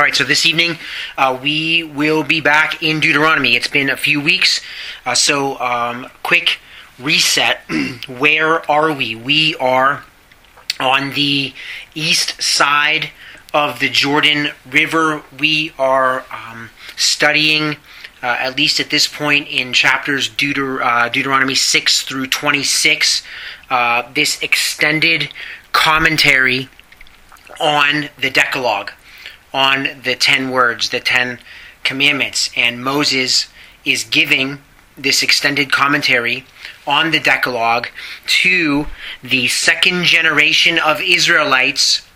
All right, so this evening uh, we will be back in Deuteronomy. It's been a few weeks, uh, so um, quick reset. Where are we? We are on the east side of the Jordan River. We are um, studying, uh, at least at this point, in chapters Deuter- uh, Deuteronomy 6 through 26, uh, this extended commentary on the Decalogue on the ten words, the ten commandments. And Moses is giving this extended commentary on the Decalogue to the second generation of Israelites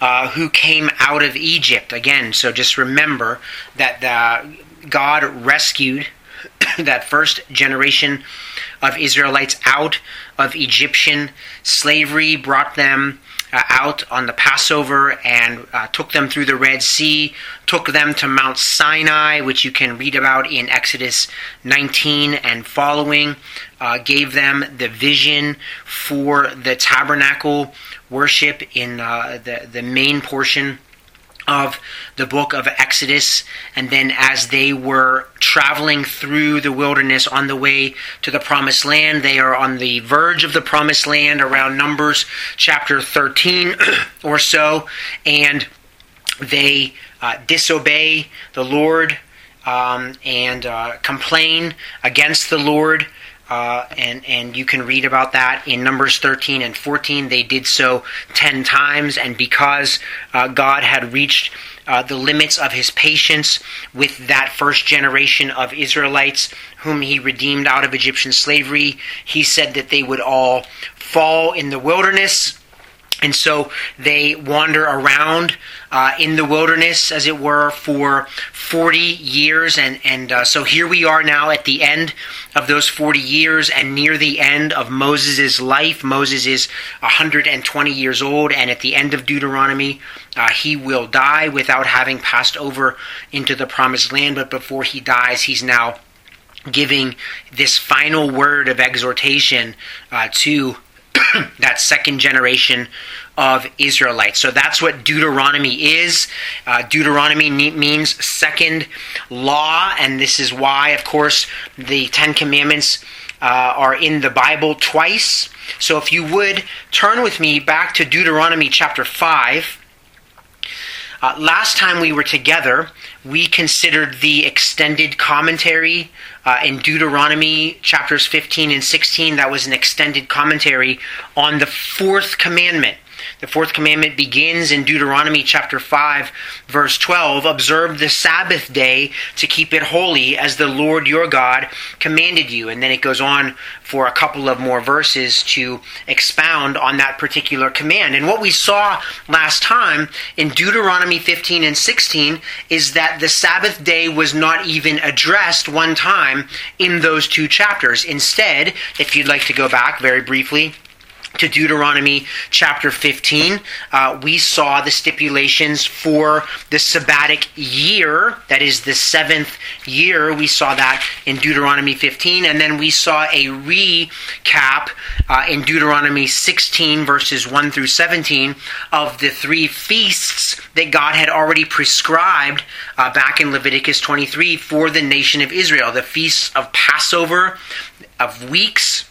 uh, who came out of Egypt. Again, so just remember that the, God rescued that first generation of Israelites out of Egyptian slavery, brought them uh, out on the Passover and uh, took them through the Red Sea, took them to Mount Sinai, which you can read about in Exodus 19 and following, uh, gave them the vision for the tabernacle worship in uh, the, the main portion of the book of Exodus. And then, as they were traveling through the wilderness on the way to the promised land, they are on the verge of the promised land around Numbers chapter 13 or so. And they uh, disobey the Lord um, and uh, complain against the Lord. Uh, and and you can read about that in Numbers 13 and 14. They did so ten times, and because uh, God had reached uh, the limits of His patience with that first generation of Israelites whom He redeemed out of Egyptian slavery, He said that they would all fall in the wilderness and so they wander around uh, in the wilderness, as it were, for 40 years. And, and uh, so here we are now at the end of those 40 years and near the end of Moses' life. Moses is 120 years old, and at the end of Deuteronomy, uh, he will die without having passed over into the promised land. But before he dies, he's now giving this final word of exhortation uh, to that second generation of Israelites. So that's what Deuteronomy is. Uh, Deuteronomy means second law, and this is why, of course, the Ten Commandments uh, are in the Bible twice. So if you would turn with me back to Deuteronomy chapter 5. Uh, last time we were together, we considered the extended commentary uh, in Deuteronomy chapters 15 and 16. That was an extended commentary on the fourth commandment. The fourth commandment begins in Deuteronomy chapter 5, verse 12 Observe the Sabbath day to keep it holy as the Lord your God commanded you. And then it goes on for a couple of more verses to expound on that particular command. And what we saw last time in Deuteronomy 15 and 16 is that the Sabbath day was not even addressed one time in those two chapters. Instead, if you'd like to go back very briefly, to Deuteronomy chapter 15, uh, we saw the stipulations for the sabbatic year, that is the seventh year. We saw that in Deuteronomy 15, and then we saw a recap uh, in Deuteronomy 16, verses 1 through 17, of the three feasts that God had already prescribed uh, back in Leviticus 23 for the nation of Israel the feasts of Passover, of weeks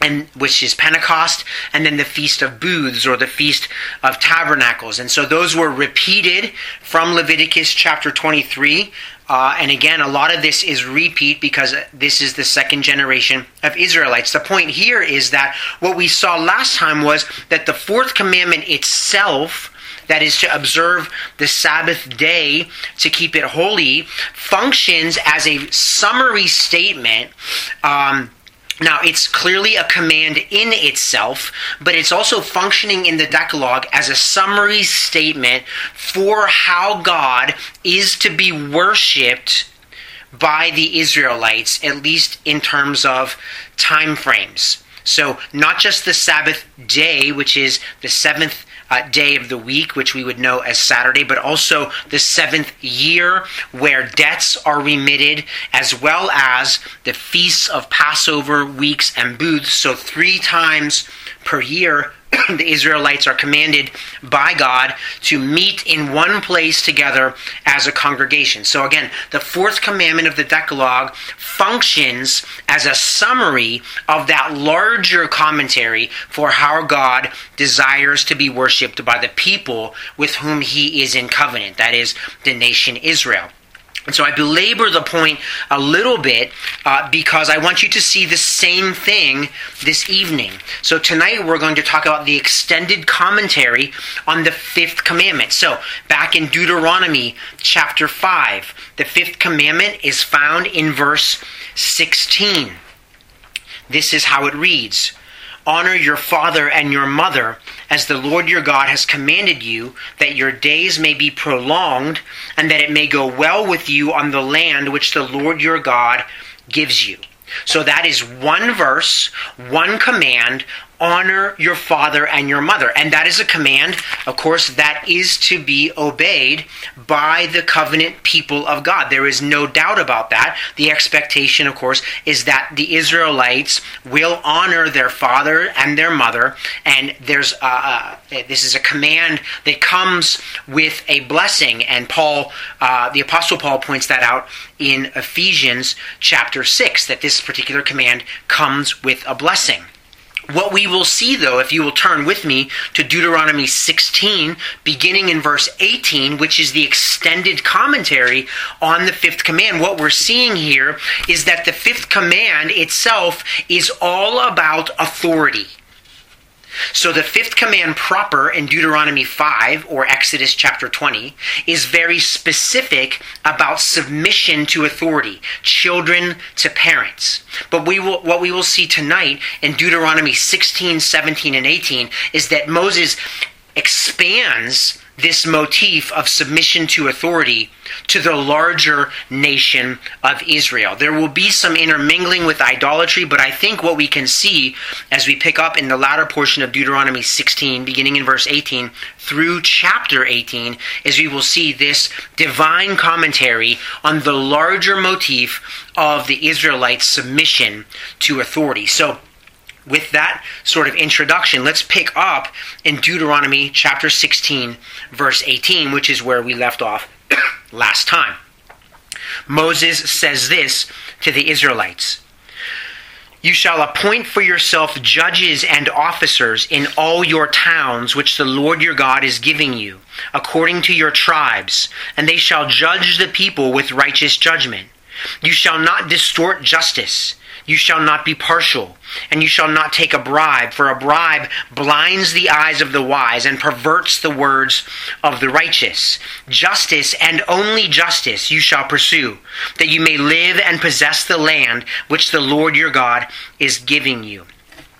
and which is Pentecost, and then the Feast of Booths or the Feast of Tabernacles. And so those were repeated from Leviticus chapter 23. Uh, and again, a lot of this is repeat because this is the second generation of Israelites. The point here is that what we saw last time was that the fourth commandment itself that is to observe the Sabbath day to keep it holy, functions as a summary statement um, now, it's clearly a command in itself, but it's also functioning in the Decalogue as a summary statement for how God is to be worshiped by the Israelites, at least in terms of time frames. So, not just the Sabbath day, which is the seventh uh, day of the week, which we would know as Saturday, but also the seventh year where debts are remitted, as well as the feasts of Passover, weeks, and booths. So, three times per year, the Israelites are commanded by God to meet in one place together as a congregation. So, again, the fourth commandment of the Decalogue functions as a summary of that larger commentary for how God desires to be worshiped by the people with whom he is in covenant, that is, the nation Israel. And so I belabor the point a little bit uh, because I want you to see the same thing this evening. So tonight we're going to talk about the extended commentary on the fifth commandment. So back in Deuteronomy chapter 5, the fifth commandment is found in verse 16. This is how it reads Honor your father and your mother, as the Lord your God has commanded you, that your days may be prolonged, and that it may go well with you on the land which the Lord your God gives you. So that is one verse, one command honor your father and your mother. And that is a command, of course, that is to be obeyed by the covenant people of God. There is no doubt about that. The expectation, of course, is that the Israelites will honor their father and their mother. And there's a, uh, this is a command that comes with a blessing. And Paul, uh, the Apostle Paul, points that out in Ephesians chapter 6, that this particular command comes with a blessing. What we will see, though, if you will turn with me to Deuteronomy 16, beginning in verse 18, which is the extended commentary on the fifth command, what we're seeing here is that the fifth command itself is all about authority. So the fifth command proper in Deuteronomy 5 or Exodus chapter 20 is very specific about submission to authority, children to parents. But we will, what we will see tonight in Deuteronomy 16, 17, and 18 is that Moses expands this motif of submission to authority to the larger nation of Israel. There will be some intermingling with idolatry, but I think what we can see as we pick up in the latter portion of Deuteronomy 16, beginning in verse 18 through chapter 18, is we will see this divine commentary on the larger motif of the Israelites' submission to authority. So, with that sort of introduction, let's pick up in Deuteronomy chapter 16, verse 18, which is where we left off last time. Moses says this to the Israelites You shall appoint for yourself judges and officers in all your towns which the Lord your God is giving you, according to your tribes, and they shall judge the people with righteous judgment. You shall not distort justice. You shall not be partial, and you shall not take a bribe, for a bribe blinds the eyes of the wise and perverts the words of the righteous. Justice and only justice you shall pursue, that you may live and possess the land which the Lord your God is giving you.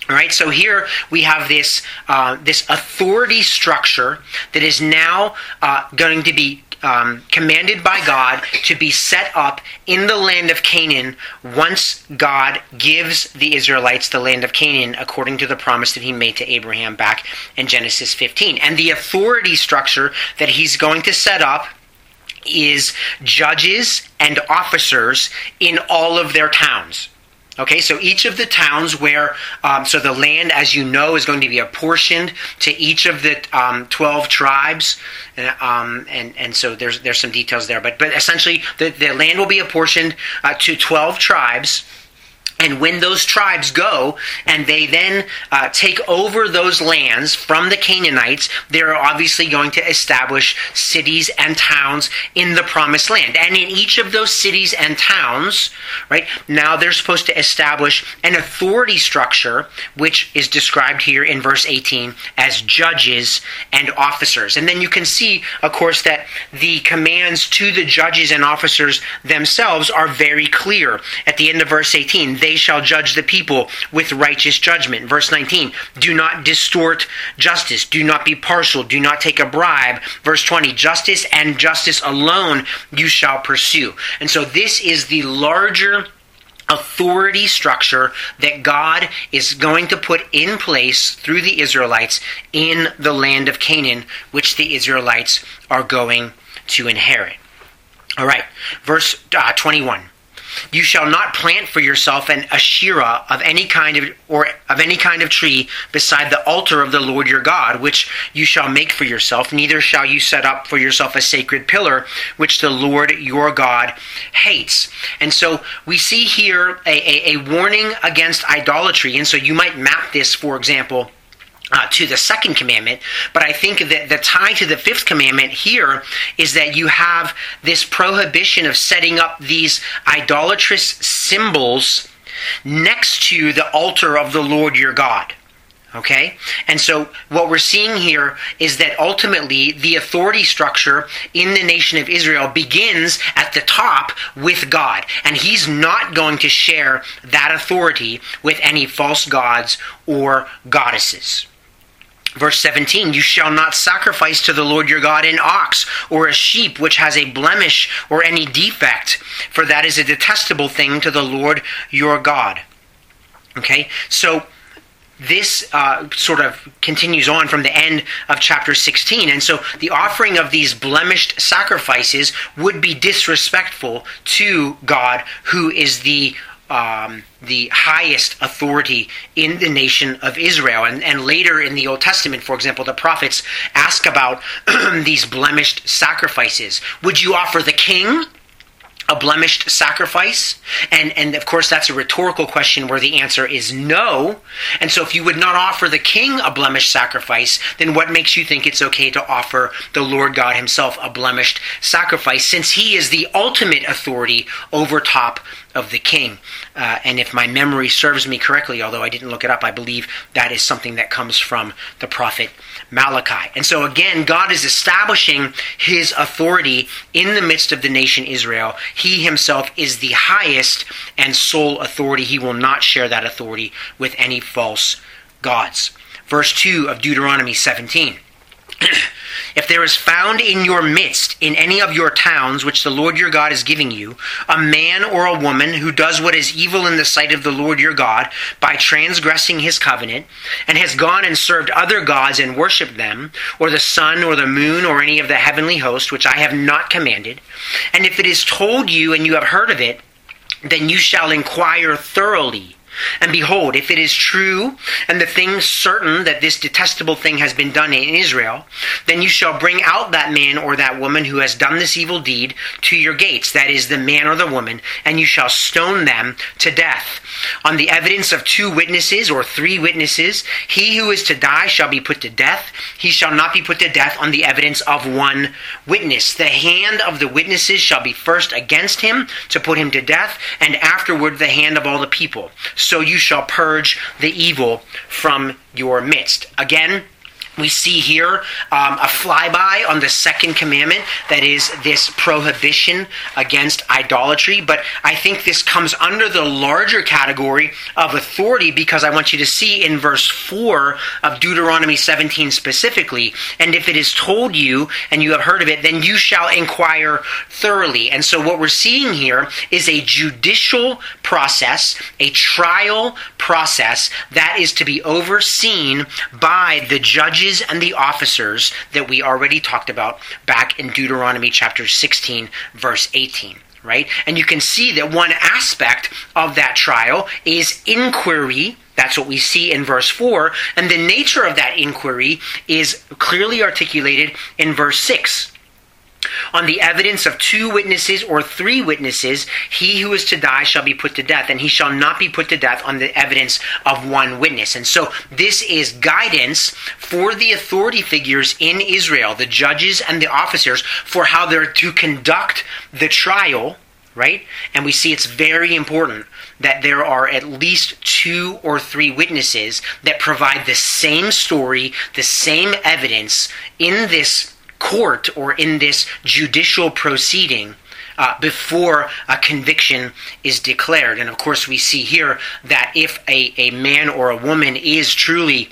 All right, so here we have this uh, this authority structure that is now uh, going to be um, commanded by God to be set up in the land of Canaan once God gives the Israelites the land of Canaan according to the promise that he made to Abraham back in Genesis 15. And the authority structure that he's going to set up is judges and officers in all of their towns. Okay, so each of the towns where, um, so the land, as you know, is going to be apportioned to each of the um, 12 tribes. And, um, and, and so there's, there's some details there. But, but essentially, the, the land will be apportioned uh, to 12 tribes. And when those tribes go and they then uh, take over those lands from the Canaanites, they're obviously going to establish cities and towns in the promised land. And in each of those cities and towns, right, now they're supposed to establish an authority structure, which is described here in verse 18 as judges and officers. And then you can see, of course, that the commands to the judges and officers themselves are very clear. At the end of verse 18, they they shall judge the people with righteous judgment. Verse 19, do not distort justice. Do not be partial. Do not take a bribe. Verse 20, justice and justice alone you shall pursue. And so this is the larger authority structure that God is going to put in place through the Israelites in the land of Canaan, which the Israelites are going to inherit. All right, verse uh, 21. You shall not plant for yourself an Asherah of any kind of or of any kind of tree beside the altar of the Lord your God, which you shall make for yourself. Neither shall you set up for yourself a sacred pillar, which the Lord your God hates. And so we see here a, a, a warning against idolatry. And so you might map this, for example uh, to the second commandment, but I think that the tie to the fifth commandment here is that you have this prohibition of setting up these idolatrous symbols next to the altar of the Lord your God. Okay? And so what we're seeing here is that ultimately the authority structure in the nation of Israel begins at the top with God. And he's not going to share that authority with any false gods or goddesses. Verse 17, you shall not sacrifice to the Lord your God an ox or a sheep which has a blemish or any defect, for that is a detestable thing to the Lord your God. Okay, so this uh, sort of continues on from the end of chapter 16. And so the offering of these blemished sacrifices would be disrespectful to God, who is the um, the highest authority in the nation of Israel. And, and later in the Old Testament, for example, the prophets ask about these blemished sacrifices. Would you offer the king? a blemished sacrifice? And and of course that's a rhetorical question where the answer is no. And so if you would not offer the king a blemished sacrifice, then what makes you think it's okay to offer the Lord God himself a blemished sacrifice since he is the ultimate authority over top of the king. Uh, and if my memory serves me correctly, although I didn't look it up, I believe that is something that comes from the prophet Malachi. And so again, God is establishing his authority in the midst of the nation Israel. He himself is the highest and sole authority. He will not share that authority with any false gods. Verse 2 of Deuteronomy 17. If there is found in your midst, in any of your towns which the Lord your God is giving you, a man or a woman who does what is evil in the sight of the Lord your God by transgressing his covenant, and has gone and served other gods and worshipped them, or the sun or the moon or any of the heavenly host, which I have not commanded, and if it is told you and you have heard of it, then you shall inquire thoroughly and behold, if it is true, and the thing certain that this detestable thing has been done in Israel, then you shall bring out that man or that woman who has done this evil deed to your gates, that is, the man or the woman, and you shall stone them to death. On the evidence of two witnesses or three witnesses, he who is to die shall be put to death. He shall not be put to death on the evidence of one witness. The hand of the witnesses shall be first against him to put him to death, and afterward the hand of all the people you shall purge the evil from your midst. Again, we see here um, a flyby on the second commandment that is this prohibition against idolatry. But i think this comes under the larger category of authority because i want you to see in verse 4 of deuteronomy 17 specifically and if it is told you and you have heard of it then you shall inquire thoroughly. And so what we're seeing here is a judicial process a trial process that is to be overseen by the judges judges and the officers that we already talked about back in Deuteronomy chapter 16, verse 18 right? And you can see that one aspect of that trial is inquiry. That's what we see in verse 4. And the nature of that inquiry is clearly articulated in verse 6. On the evidence of two witnesses or three witnesses, he who is to die shall be put to death, and he shall not be put to death on the evidence of one witness. And so this is guidance for the authority figures in Israel, the judges and the officers, for how they're to conduct the trial, right? And we see it's very important that there are at least two or three witnesses that provide the same story, the same evidence in this court or in this judicial proceeding uh, before a conviction is declared. And of course, we see here that if a, a man or a woman is truly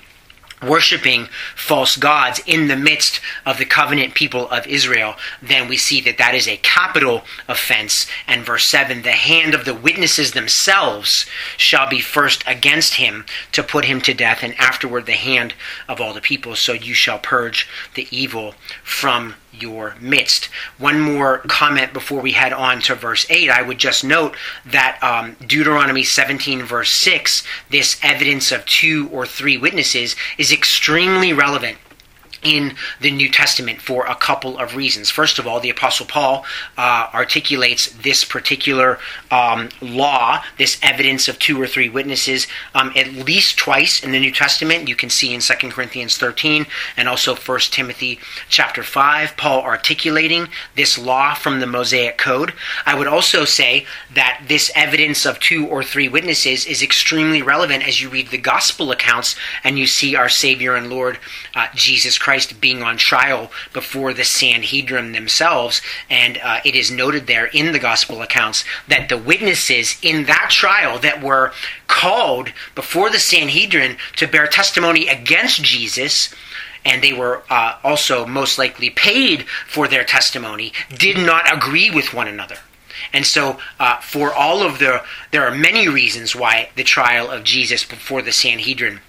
worshiping false gods in the midst of the covenant people of Israel, then we see that that is a capital offense. And verse 7 the hand of the witnesses themselves shall be first against him to put him to death, and afterward the hand of all the people. So you shall purge the evil from your midst. One more comment before we head on to verse 8. I would just note that um, Deuteronomy 17, verse 6, this evidence of two or three witnesses, is extremely relevant in the New Testament for a couple of reasons. First of all, the Apostle Paul uh, articulates this particular um, law, this evidence of two or three witnesses, um, at least twice in the New Testament. You can see in 2 Corinthians 13 and also 1 Timothy chapter 5, Paul articulating this law from the Mosaic Code. I would also say that this evidence of two or three witnesses is extremely relevant as you read the gospel accounts and you see our Savior and Lord uh, Jesus Christ Christ being on trial before the Sanhedrin themselves. And uh, it is noted there in the gospel accounts that the witnesses in that trial that were called before the Sanhedrin to bear testimony against Jesus and they were uh, also most likely paid for their testimony, did not agree with one another. And so, uh, for all of the, there are many reasons why the trial of Jesus before the Sanhedrin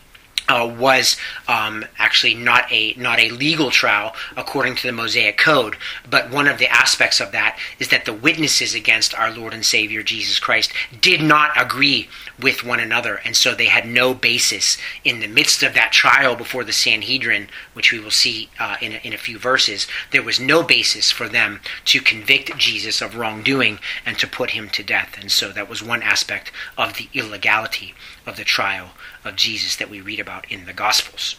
uh, was um, actually not a not a legal trial according to the Mosaic Code, but one of the aspects of that is that the witnesses against our Lord and Savior Jesus Christ did not agree with one another, and so they had no basis in the midst of that trial before the Sanhedrin, which we will see uh, in, a, in a few verses. There was no basis for them to convict Jesus of wrongdoing and to put him to death, and so that was one aspect of the illegality of the trial of Jesus that we read about in the Gospels.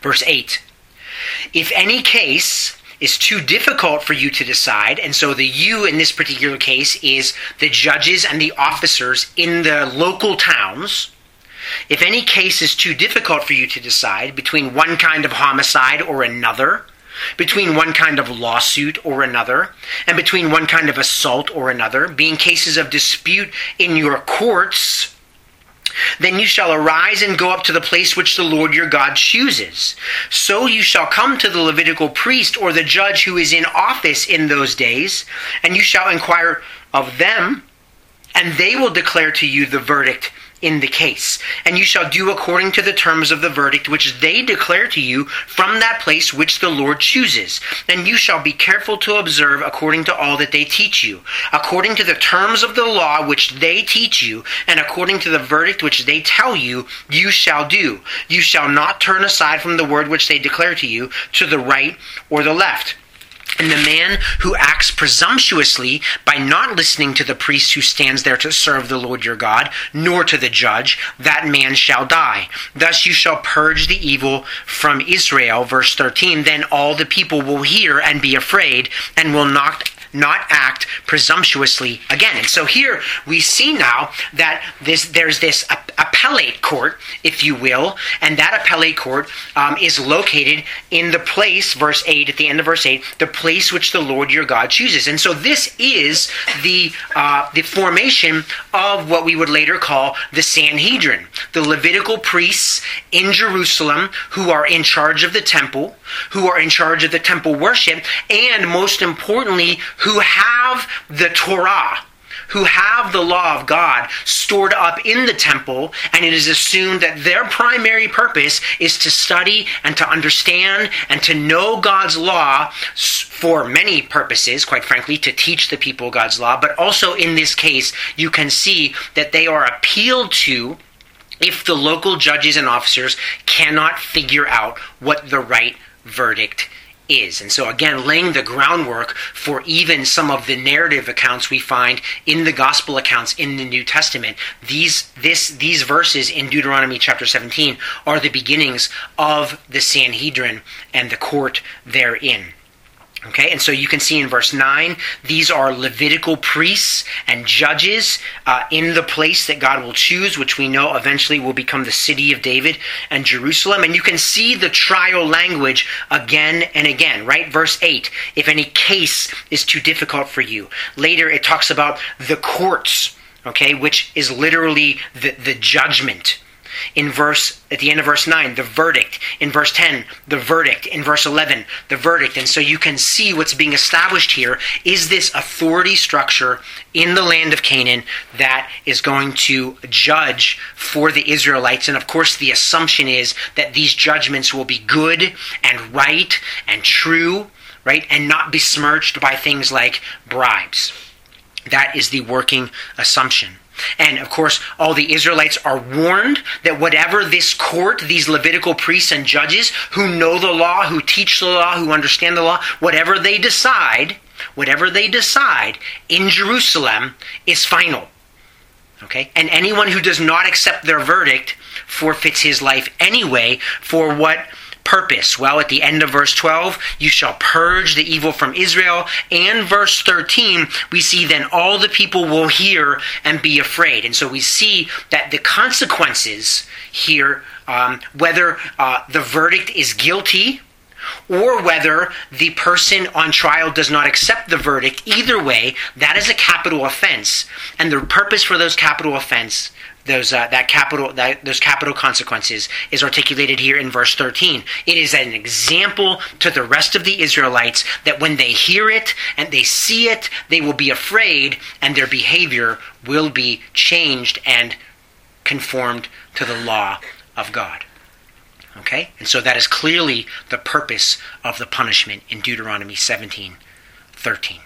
Verse 8 If any case is too difficult for you to decide, and so the you in this particular case is the judges and the officers in the local towns. If any case is too difficult for you to decide between one kind of homicide or another, between one kind of lawsuit or another, and between one kind of assault or another, being cases of dispute in your courts, then you shall arise and go up to the place which the Lord your God chooses. So you shall come to the Levitical priest or the judge who is in office in those days, and you shall inquire of them, and they will declare to you the verdict in the case. And you shall do according to the terms of the verdict which they declare to you from that place which the Lord chooses. And you shall be careful to observe according to all that they teach you, according to the terms of the law which they teach you, and according to the verdict which they tell you, you shall do. You shall not turn aside from the word which they declare to you to the right or the left and the man who acts presumptuously by not listening to the priest who stands there to serve the Lord your God, nor to the judge, that man shall die. Thus you shall purge the evil from Israel. Verse 13 Then all the people will hear and be afraid, and will not not act presumptuously again. And so here we see now that this, there's this appellate court, if you will, and that appellate court um, is located in the place, verse 8, at the end of verse 8, the place which the Lord your God chooses. And so this is the, uh, the formation of what we would later call the Sanhedrin, the Levitical priests in Jerusalem who are in charge of the temple, who are in charge of the temple worship, and most importantly, who have the Torah, who have the law of God stored up in the temple, and it is assumed that their primary purpose is to study and to understand and to know God's law for many purposes, quite frankly, to teach the people God's law, but also in this case, you can see that they are appealed to if the local judges and officers cannot figure out what the right verdict is. And so, again, laying the groundwork for even some of the narrative accounts we find in the gospel accounts in the New Testament. These, this, these verses in Deuteronomy chapter 17 are the beginnings of the Sanhedrin and the court therein. Okay, and so you can see in verse 9, these are Levitical priests and judges uh, in the place that God will choose, which we know eventually will become the city of David and Jerusalem. And you can see the trial language again and again, right? Verse 8, if any case is too difficult for you. Later it talks about the courts, okay, which is literally the, the judgment in verse at the end of verse 9 the verdict in verse 10 the verdict in verse 11 the verdict and so you can see what's being established here is this authority structure in the land of Canaan that is going to judge for the Israelites and of course the assumption is that these judgments will be good and right and true right? And not besmirched by things like bribes. That is the working assumption. And of course, all the Israelites are warned that whatever this court, these Levitical priests and judges who know the law, who teach the law, who understand the law, whatever they decide, whatever they decide in Jerusalem is final. Okay? And anyone who does not accept their verdict forfeits his life anyway for what purpose? Well, at the end of verse 12, you shall purge the evil from Israel. And verse 13, we see then all the people will hear and be afraid. And so we see that the consequences here, um, whether uh, the verdict is guilty or whether the person on trial does not accept the verdict, either way, that is a capital offense. And the purpose for those capital offense those uh, that capital that, those capital consequences is articulated here in verse 13 it is an example to the rest of the israelites that when they hear it and they see it they will be afraid and their behavior will be changed and conformed to the law of god. Okay? And so that is clearly the purpose of the punishment in deuteronomy 17 13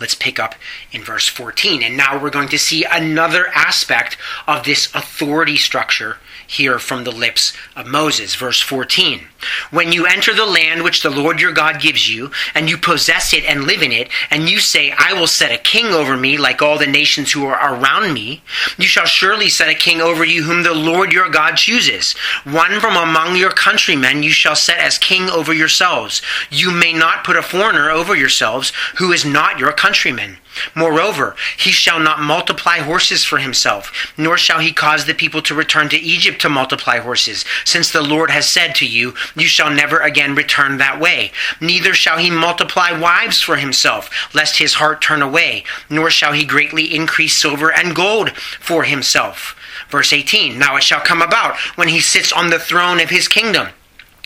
Let's pick up in verse 14. And now we're going to see another aspect of this authority structure here from the lips of Moses. Verse 14. When you enter the land which the Lord your God gives you, and you possess it and live in it, and you say, I will set a king over me like all the nations who are around me, you shall surely set a king over you whom the Lord your God chooses. One from among your countrymen you shall set as king over yourselves. You may not put a foreigner over yourselves who is not your countryman. Moreover, he shall not multiply horses for himself, nor shall he cause the people to return to Egypt to multiply horses, since the Lord has said to you, You shall never again return that way. Neither shall he multiply wives for himself, lest his heart turn away, nor shall he greatly increase silver and gold for himself. Verse 18 Now it shall come about when he sits on the throne of his kingdom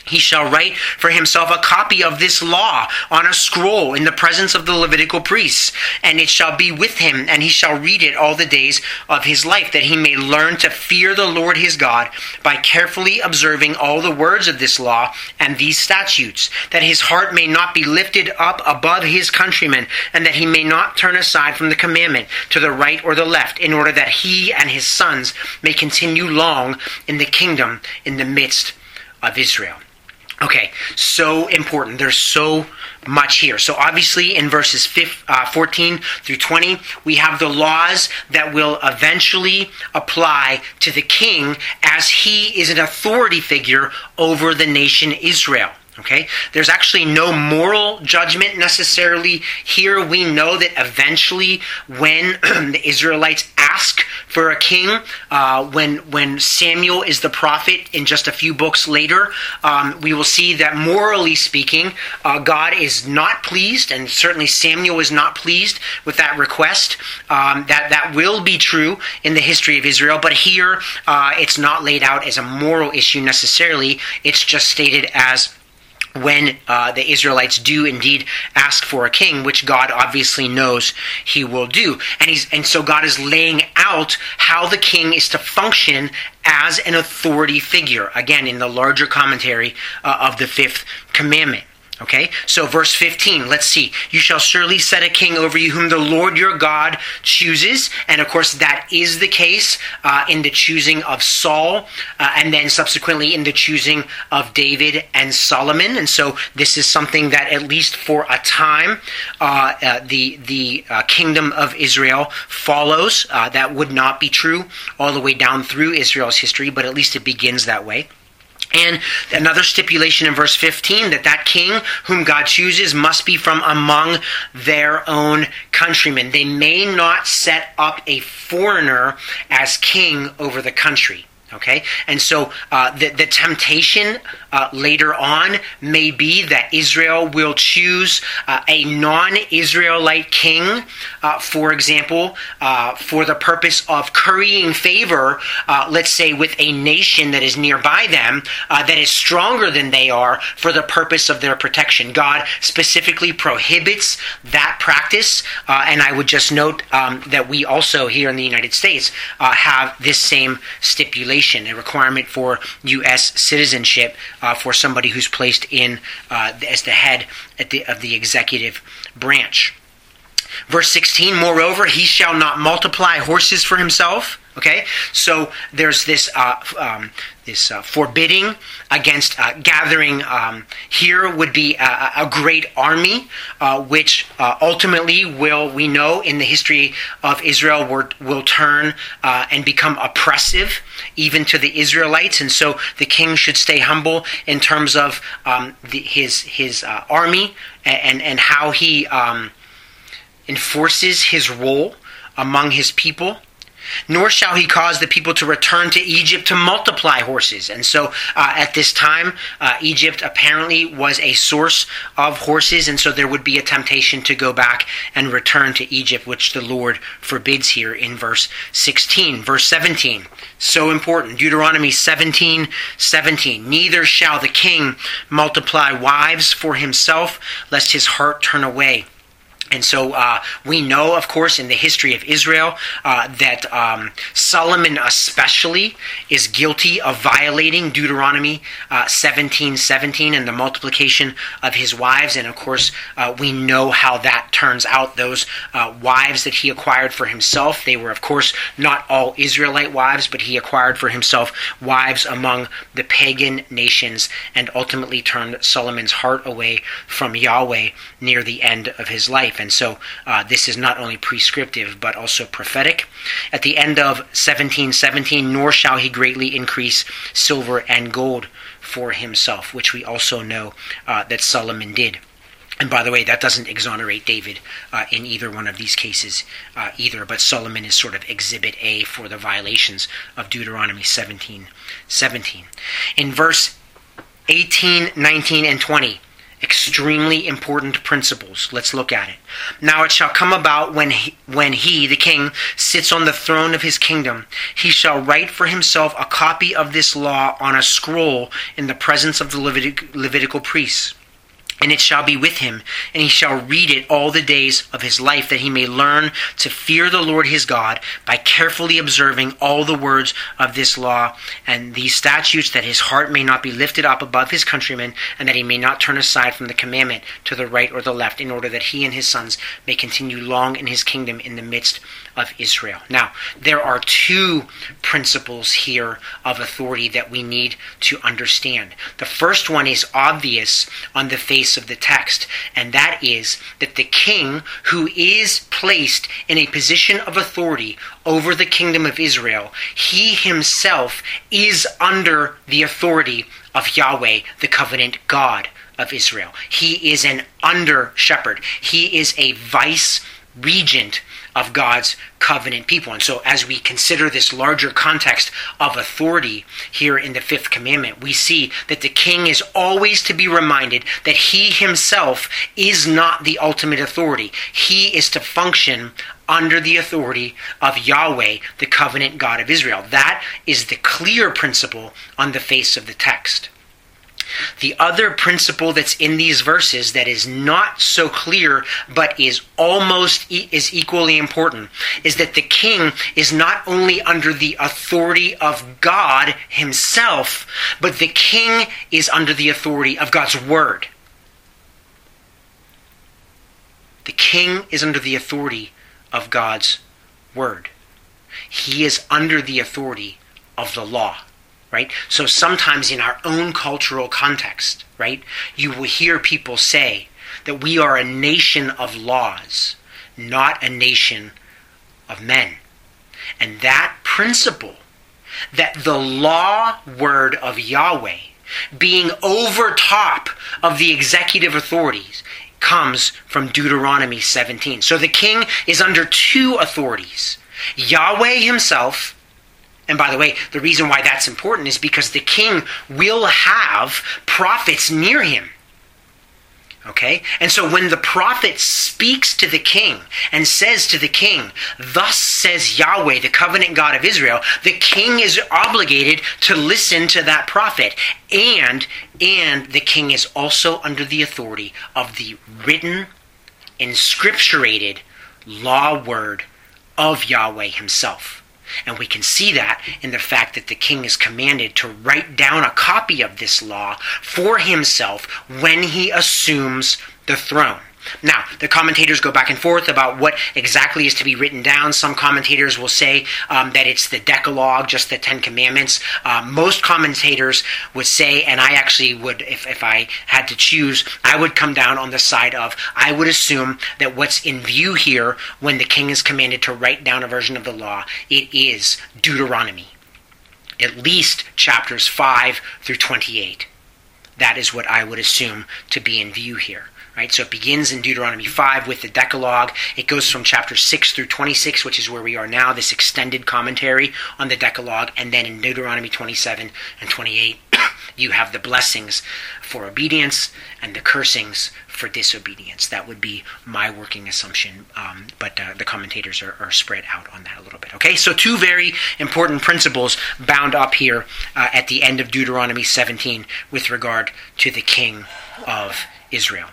he shall write for himself a copy of this law on a scroll in the presence of the Levitical priests, and it shall be with him, and he shall read it all the days of his life, that he may learn to fear the Lord his God by carefully observing all the words of this law and these statutes, that his heart may not be lifted up above his countrymen, and that he may not turn aside from the commandment to the right or the left, in order that he and his sons may continue long in the kingdom in the midst of Israel. Okay, so important. There's so much here. So obviously in verses 15, uh, 14 through 20, we have the laws that will eventually apply to the king as he is an authority figure over the nation Israel. Okay? There's actually no moral judgment necessarily here. We know that eventually, when the Israelites ask for a king, uh, when, when Samuel is the prophet in just a few books later, um, we will see that morally speaking, uh, God is not pleased, and certainly Samuel is not pleased with that request. Um, that, that will be true in the history of Israel, but here uh, it's not laid out as a moral issue necessarily, it's just stated as when uh, the Israelites do indeed ask for a king, which God obviously knows he will do. And he's and so God is laying out how the king is to function as an authority figure. Again, in the larger commentary uh, of the fifth commandment. Okay, so verse 15, let's see. You shall surely set a king over you whom the Lord your God chooses. And of course, that is the case uh, in the choosing of Saul, uh, and then subsequently in the choosing of David and Solomon. And so this is something that, at least for a time, uh, uh the, the uh, kingdom of Israel follows. Uh, that would not be true all the way down through Israel's history, but at least it begins that way. And another stipulation in verse 15 that that king whom God chooses must be from among their own countrymen. They may not set up a foreigner as king over the country. Okay? And so uh, the, the temptation uh, later on may be that Israel will choose uh, a non Israelite king, uh, for example, uh, for the purpose of currying favor, uh, let's say, with a nation that is nearby them, that is stronger than they are for the purpose of their protection. God specifically prohibits that practice. and I would just note um, that we also here in the United States have this same stipulation a requirement for U.S. citizenship uh, for somebody who's placed in uh, as the head the, of the executive branch. Verse 16, moreover, he shall not multiply horses for himself. Okay, so there's this uh, um, this uh, forbidding against uh, gathering. Um, here would be a, a great army, uh, which uh, ultimately will we know in the history of Israel will, will turn uh, and become oppressive even to the Israelites, and so the king should stay humble in terms of um, the, his his army and and how he. Um, enforces his role among his people. Nor shall he cause the people to return to Egypt to multiply horses. And so uh, at this time, uh, Egypt apparently was a source of horses, and so there would be a temptation to go back and return to Egypt, which the Lord forbids here in verse 16. Verse 17, so important. Deuteronomy 17 17. Neither shall the king multiply wives for himself, lest his heart turn away and so uh, we know, of course, in the history of Israel, uh, that um, Solomon especially is guilty of violating Deuteronomy uh, 17 17 and the multiplication of his wives. And of course, uh, we know how that turns out. Those uh, wives that he acquired for himself, they were, of course, not all Israelite wives, but he acquired for himself wives among the pagan nations and ultimately turned Solomon's heart away from Yahweh near the end of his life life. And so uh, this is not only prescriptive but also prophetic. At the end of 1717, nor shall he greatly increase silver and gold for himself, which we also know uh, that Solomon did. And by the way, that doesn't exonerate David uh, in either one of these cases uh, either, but Solomon is sort of exhibit A for the violations of Deuteronomy 17 17. In verse 18, 19, and 20, extremely important principles. Let's look at it. Now it shall come about when he, when he, the king, sits on the throne of his kingdom, he shall write for himself a copy of this law on a scroll in the presence of the Levitic, Levitical priests and it shall be with him, and he shall read it all the days of his life, that he may learn to fear the Lord his God by carefully observing all the words of this law and these statutes, that his heart may not be lifted up above his countrymen, and that he may not turn aside from the commandment to the right or the left, in order that he and his sons may continue long in his kingdom in the midst of Israel. Now, there are two principles here of authority that we need to understand. The first one is obvious on the face of the text, and that is that the king who is placed in a position of authority over the kingdom of Israel, he himself is under the authority of Yahweh, the covenant God of Israel. He is an under shepherd. He is a vice regent of God's covenant people. And so, as we consider this larger context of authority here in the fifth commandment, we see that the king is always to be reminded that he himself is not the ultimate authority. He is to function under the authority of Yahweh, the covenant God of Israel. That is the clear principle on the face of the text. The other principle that's in these verses that is not so clear but is almost e- is equally important is that the king is not only under the authority of God himself, but the king is under the authority of God's word. The king is under the authority of God's word. He is under the authority of the law right? So sometimes in our own cultural context, right, you will hear people say that we are a nation of laws, not a nation of men. And that principle, that the law word of Yahweh being over top of the executive authorities comes from Deuteronomy 17. So the king is under two authorities Yahweh himself and by the way, the reason why that's important is because the king will have prophets near him. Okay? And so when the prophet speaks to the king and says to the king, Thus says Yahweh, the covenant God of Israel, the king is obligated to listen to that prophet. And, and the king is also under the authority of the written, inscripturated law word of Yahweh himself. And we can see that in the fact that the king is commanded to write down a copy of this law for himself when he assumes the throne. Now, the commentators go back and forth about what exactly is to be written down. Some commentators will say um, that it's the Decalogue, just the Ten Commandments. Uh, most commentators would say, and I actually would, if, if I had to choose, I would come down on the side of, I would assume that what's in view here when the king is commanded to write down a version of the law, it is Deuteronomy. At least chapters 5 through 28. That is what I would assume to be in view here. Right? So it begins in Deuteronomy 5 with the Decalogue. It goes from chapter 6 through 26, which is where we are now, this extended commentary on the Decalogue. And then in Deuteronomy 27 and 28, you have the blessings for obedience and the cursings for disobedience. That would be my working assumption, um, but uh, the commentators are, are, spread out on that a little bit. Okay, so two very important principles bound up here uh, at the end of Deuteronomy 17 with regard to the king of Israel.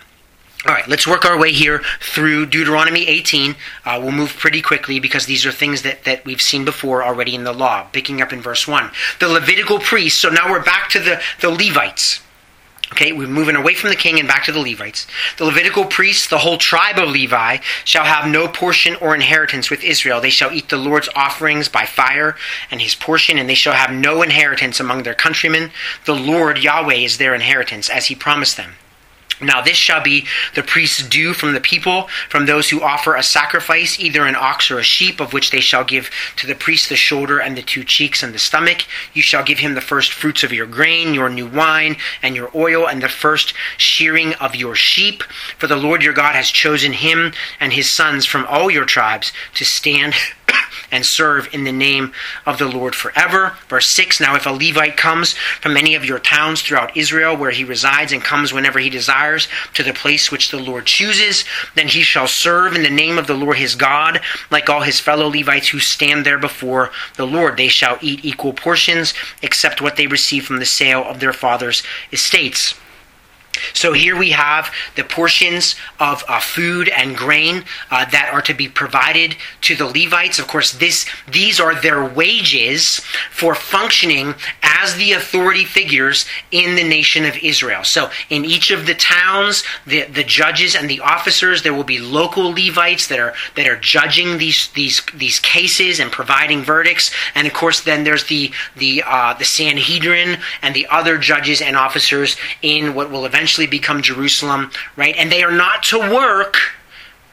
All right, let's work our way here through Deuteronomy 18. Uh, we'll move pretty quickly because these are things that, that we've seen before already in the law. Picking up in verse 1. The Levitical priests, so now we're back to the, the Levites. Okay, we're moving away from the king and back to the Levites. The Levitical priests, the whole tribe of Levi, shall have no portion or inheritance with Israel. They shall eat the Lord's offerings by fire and his portion, and they shall have no inheritance among their countrymen. The Lord Yahweh is their inheritance, as he promised them. Now this shall be the priest's due from the people, from those who offer a sacrifice, either an ox or a sheep, of which they shall give to the priest the shoulder and the two cheeks and the stomach. You shall give him the first fruits of your grain, your new wine, and your oil, and the first shearing of your sheep. For the Lord your God has chosen him and his sons from all your tribes to stand and serve in the name of the Lord forever. Verse 6 Now, if a Levite comes from any of your towns throughout Israel where he resides and comes whenever he desires to the place which the Lord chooses, then he shall serve in the name of the Lord his God, like all his fellow Levites who stand there before the Lord. They shall eat equal portions, except what they receive from the sale of their father's estates. So here we have the portions of uh, food and grain uh, that are to be provided to the Levites. Of course, this these are their wages for functioning as the authority figures in the nation of Israel. So in each of the towns, the, the judges and the officers, there will be local Levites that are that are judging these these these cases and providing verdicts. And of course, then there's the the uh, the Sanhedrin and the other judges and officers in what will eventually eventually become Jerusalem, right? And they are not to work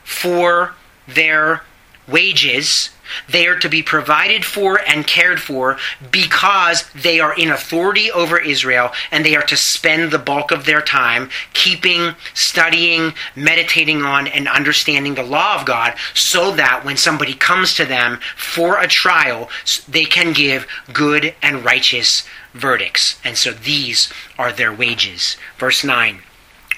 for their wages. They are to be provided for and cared for because they are in authority over Israel and they are to spend the bulk of their time keeping, studying, meditating on, and understanding the law of God so that when somebody comes to them for a trial, they can give good and righteous verdicts. And so these are their wages. Verse 9.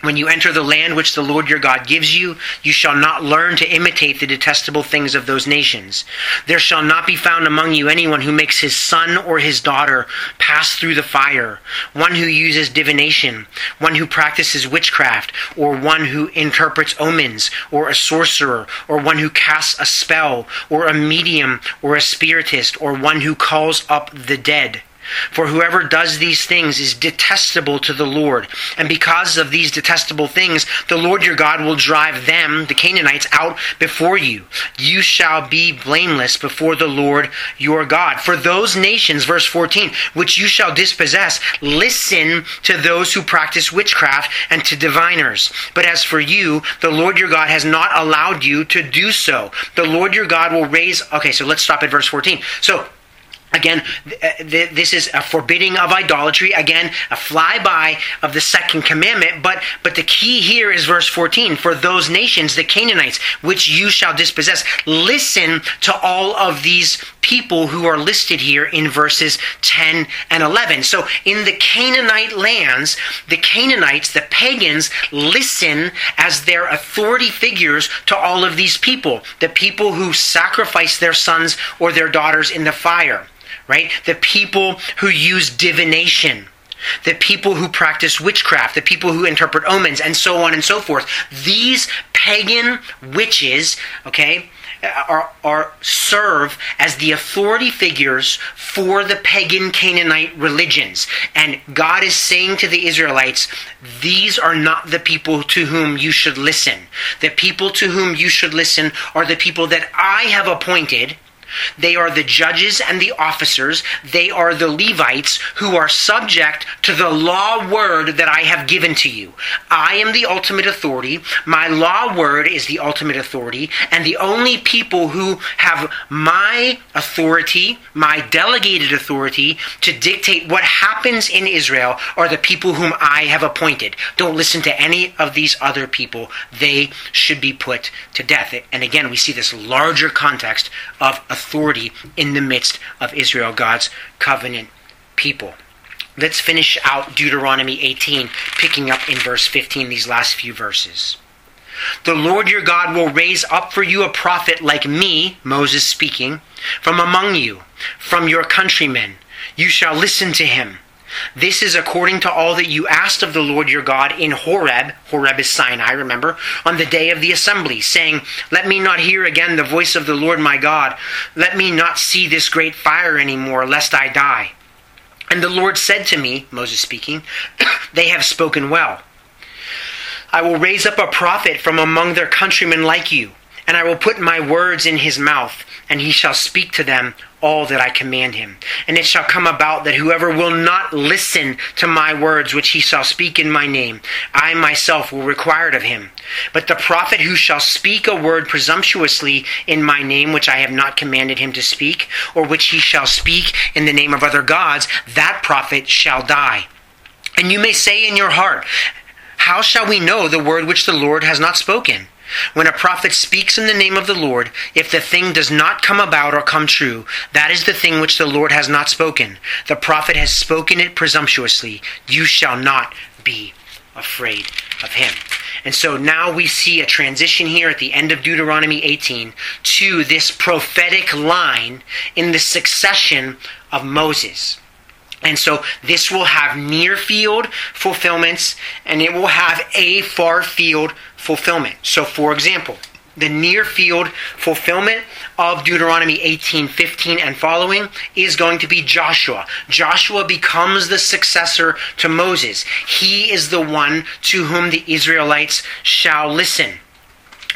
When you enter the land which the Lord your God gives you, you shall not learn to imitate the detestable things of those nations. There shall not be found among you anyone who makes his son or his daughter pass through the fire, one who uses divination, one who practices witchcraft, or one who interprets omens, or a sorcerer, or one who casts a spell, or a medium, or a spiritist, or one who calls up the dead. For whoever does these things is detestable to the Lord. And because of these detestable things, the Lord your God will drive them, the Canaanites, out before you. You shall be blameless before the Lord your God. For those nations, verse 14, which you shall dispossess, listen to those who practice witchcraft and to diviners. But as for you, the Lord your God has not allowed you to do so. The Lord your God will raise. Okay, so let's stop at verse 14. So, Again, uh, this is a forbidding of idolatry. Again, a flyby of the second commandment. But but the key here is verse 14. For those nations, the Canaanites, which you shall dispossess, listen to all of these people who are listed here in verses 10 and 11. So in the Canaanite lands, the Canaanites, the pagans, listen as their authority figures to all of these people. The people who sacrifice their sons or their daughters in the fire right? The people who use divination, the people who practice witchcraft, the people who interpret omens, and so on and so forth. These pagan witches, okay, are, are serve as the authority figures for the pagan Canaanite religions. And God is saying to the Israelites, these are not the people to whom you should listen. The people to whom you should listen are the people that I have appointed they are the judges and the officers. They are the Levites who are subject to the law word that I have given to you. I am the ultimate authority. My law word is the ultimate authority. And the only people who have my authority, my delegated authority to dictate what happens in Israel are the people whom I have appointed. Don't listen to any of these other people. They should be put to death. And again, we see this larger context of authority authority in the midst of Israel, God's covenant people. Let's finish out Deuteronomy 18, picking up in verse 15, these last few verses. The Lord your God will raise up for you a prophet like me, Moses speaking, from among you, from your countrymen. You shall listen to him. This is according to all that you asked of the Lord your God in Horeb, Horeb is Sinai, remember, on the day of the assembly, saying, Let me not hear again the voice of the Lord my God. Let me not see this great fire any more, lest I die. And the Lord said to me, Moses speaking, They have spoken well. I will raise up a prophet from among their countrymen like you, and I will put my words in his mouth, and he shall speak to them all that I command him. And it shall come about that whoever will not listen to my words which he shall speak in my name, I myself will require it of him. But the prophet who shall speak a word presumptuously in my name which I have not commanded him to speak, or which he shall speak in the name of other gods, that prophet shall die. And you may say in your heart, How shall we know the word which the Lord has not spoken? When a prophet speaks in the name of the Lord, if the thing does not come about or come true, that is the thing which the Lord has not spoken. The prophet has spoken it presumptuously. You shall not be afraid of him. And so now we see a transition here at the end of Deuteronomy 18 to this prophetic line in the succession of Moses. And so this will have near field fulfillments and it will have a far field fulfillment. So, for example, the near field fulfillment of Deuteronomy 18, 15, and following is going to be Joshua. Joshua becomes the successor to Moses. He is the one to whom the Israelites shall listen.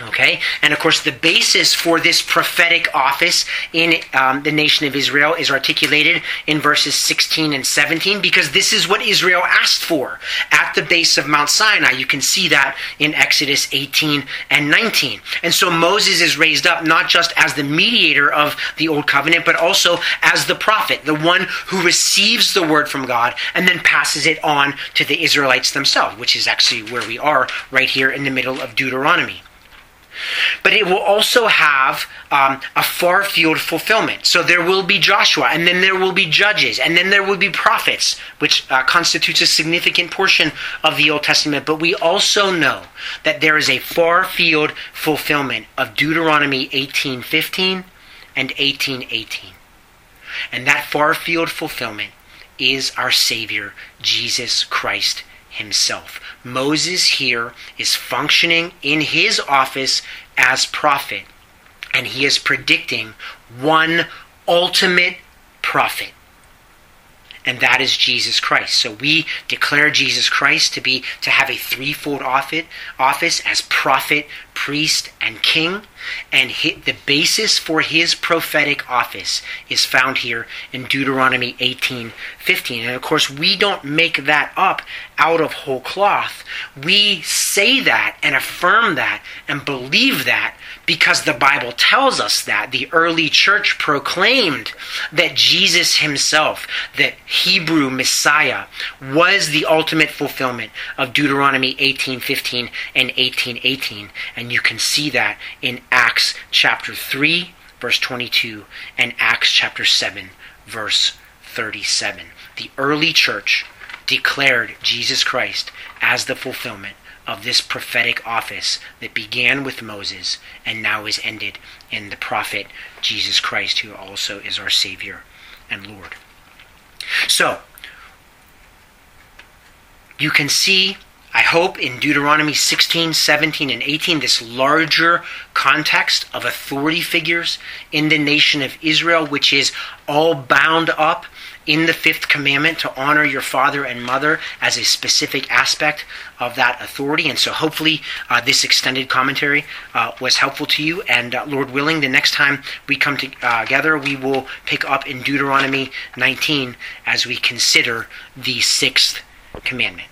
Okay, and of course, the basis for this prophetic office in um, the nation of Israel is articulated in verses 16 and 17 because this is what Israel asked for at the base of Mount Sinai. You can see that in Exodus 18 and 19. And so Moses is raised up not just as the mediator of the Old Covenant, but also as the prophet, the one who receives the word from God and then passes it on to the Israelites themselves, which is actually where we are right here in the middle of Deuteronomy. But it will also have um, a far field fulfillment. So there will be Joshua, and then there will be judges, and then there will be prophets, which uh, constitutes a significant portion of the Old Testament. But we also know that there is a far field fulfillment of Deuteronomy 18:15 and 18:18. And that far field fulfillment is our Savior, Jesus Christ himself. Moses here is functioning in his office as prophet, and he is predicting one ultimate prophet and that is Jesus Christ. So we declare Jesus Christ to be to have a threefold office, office as prophet, priest, and king. And the basis for his prophetic office is found here in Deuteronomy 18 15. And of course, we don't make that up out of whole cloth. We say that and affirm that and believe that because the Bible tells us that. The early church proclaimed that Jesus himself, that Hebrew Messiah, was the ultimate fulfillment of Deuteronomy 18:15 and 18:18. And you can see that in Acts chapter 3 verse 22 and Acts chapter 7 verse 37. The early church declared Jesus Christ as the fulfillment of this prophetic office that began with Moses and now is ended in the prophet Jesus Christ, who also is our Savior and Lord. So, you can see I hope in Deuteronomy 16, 17, and 18, this larger context of authority figures in the nation of Israel, which is all bound up in the fifth commandment to honor your father and mother as a specific aspect of that authority. And so hopefully uh, this extended commentary uh, was helpful to you. And uh, Lord willing, the next time we come uh, together, we will pick up in Deuteronomy 19 as we consider the sixth commandment.